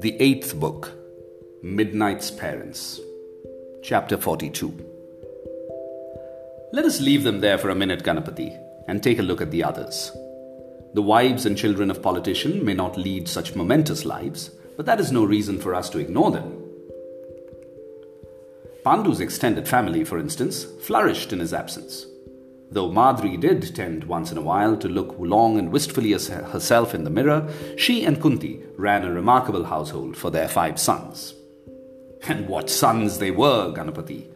The Eighth Book Midnight's Parents, Chapter 42. Let us leave them there for a minute, Ganapati, and take a look at the others. The wives and children of politicians may not lead such momentous lives, but that is no reason for us to ignore them. Pandu's extended family, for instance, flourished in his absence. Though Madri did tend once in a while to look long and wistfully at herself in the mirror, she and Kunti ran a remarkable household for their five sons. And what sons they were, Ganapati!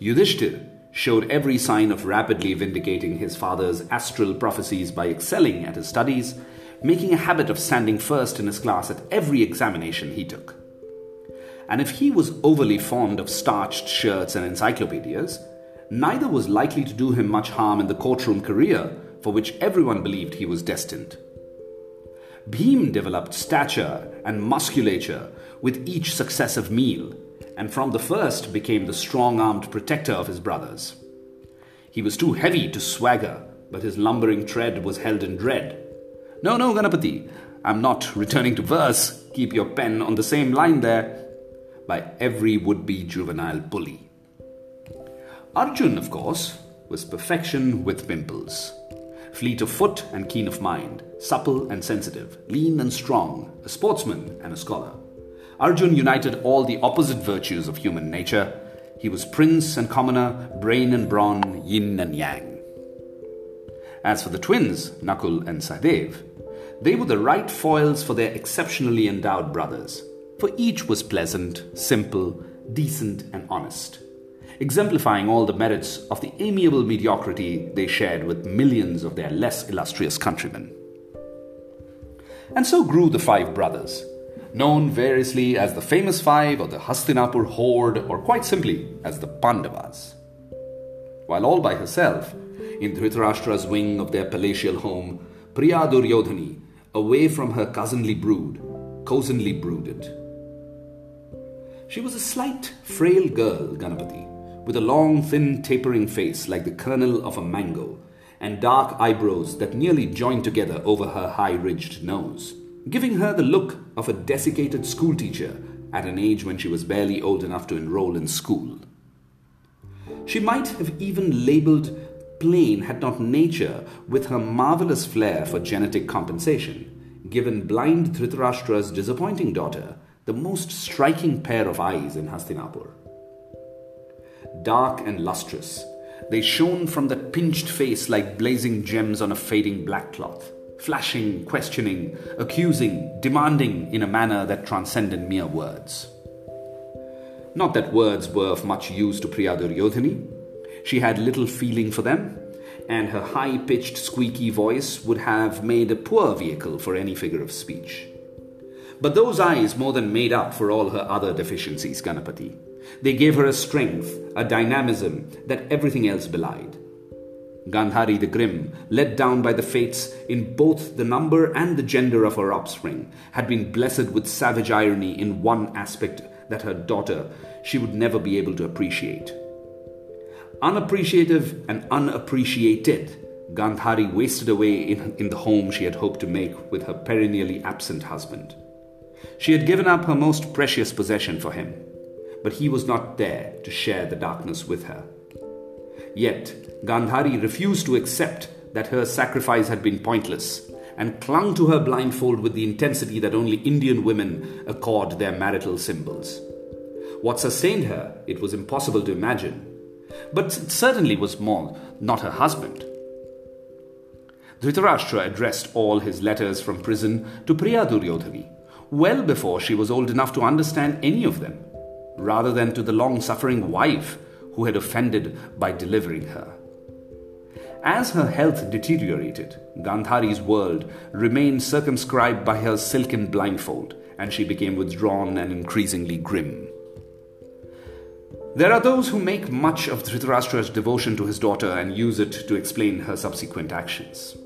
Yudhishthir showed every sign of rapidly vindicating his father's astral prophecies by excelling at his studies, making a habit of standing first in his class at every examination he took. And if he was overly fond of starched shirts and encyclopedias, neither was likely to do him much harm in the courtroom career for which everyone believed he was destined. Bhim developed stature and musculature with each successive meal, and from the first became the strong armed protector of his brothers. He was too heavy to swagger, but his lumbering tread was held in dread. No, no, Ganapati, I'm not returning to verse. Keep your pen on the same line there. By every would be juvenile bully. Arjun, of course, was perfection with pimples. Fleet of foot and keen of mind, supple and sensitive, lean and strong, a sportsman and a scholar. Arjun united all the opposite virtues of human nature. He was prince and commoner, brain and brawn, yin and yang. As for the twins, Nakul and Sahadev, they were the right foils for their exceptionally endowed brothers, for each was pleasant, simple, decent, and honest exemplifying all the merits of the amiable mediocrity they shared with millions of their less illustrious countrymen. And so grew the five brothers, known variously as the famous five or the Hastinapur horde or quite simply as the Pandavas. While all by herself, in Dhritarashtra's wing of their palatial home, Priya Duryodhani, away from her cousinly brood, cozenly brooded. She was a slight, frail girl, Ganapati, with a long, thin, tapering face like the kernel of a mango, and dark eyebrows that nearly joined together over her high ridged nose, giving her the look of a desiccated schoolteacher at an age when she was barely old enough to enroll in school. She might have even labeled plain had not nature, with her marvelous flair for genetic compensation, given blind Dhritarashtra's disappointing daughter the most striking pair of eyes in Hastinapur dark and lustrous. They shone from that pinched face like blazing gems on a fading black cloth, flashing, questioning, accusing, demanding in a manner that transcended mere words. Not that words were of much use to Priya. She had little feeling for them, and her high pitched, squeaky voice would have made a poor vehicle for any figure of speech. But those eyes more than made up for all her other deficiencies, Ganapati. They gave her a strength, a dynamism that everything else belied. Gandhari the Grim, let down by the fates in both the number and the gender of her offspring, had been blessed with savage irony in one aspect that her daughter she would never be able to appreciate. Unappreciative and unappreciated, Gandhari wasted away in, in the home she had hoped to make with her perennially absent husband. She had given up her most precious possession for him, but he was not there to share the darkness with her. Yet, Gandhari refused to accept that her sacrifice had been pointless and clung to her blindfold with the intensity that only Indian women accord their marital symbols. What sustained her, it was impossible to imagine, but it certainly was more not her husband. Dhritarashtra addressed all his letters from prison to Priya Duryodhani, well before she was old enough to understand any of them rather than to the long suffering wife who had offended by delivering her. As her health deteriorated, Gandhari's world remained circumscribed by her silken blindfold, and she became withdrawn and increasingly grim. There are those who make much of Dhritarashtra's devotion to his daughter and use it to explain her subsequent actions.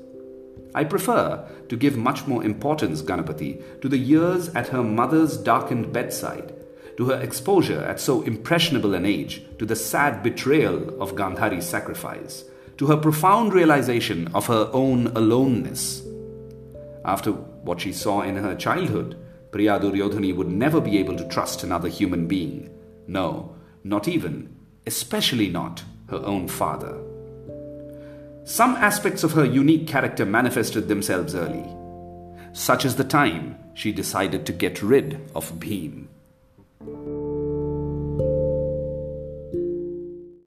I prefer to give much more importance, Ganapati, to the years at her mother's darkened bedside to her exposure at so impressionable an age to the sad betrayal of Gandhari's sacrifice, to her profound realization of her own aloneness. After what she saw in her childhood, Priya Duryodhani would never be able to trust another human being. No, not even, especially not, her own father. Some aspects of her unique character manifested themselves early, such as the time she decided to get rid of Bhim. Thank you.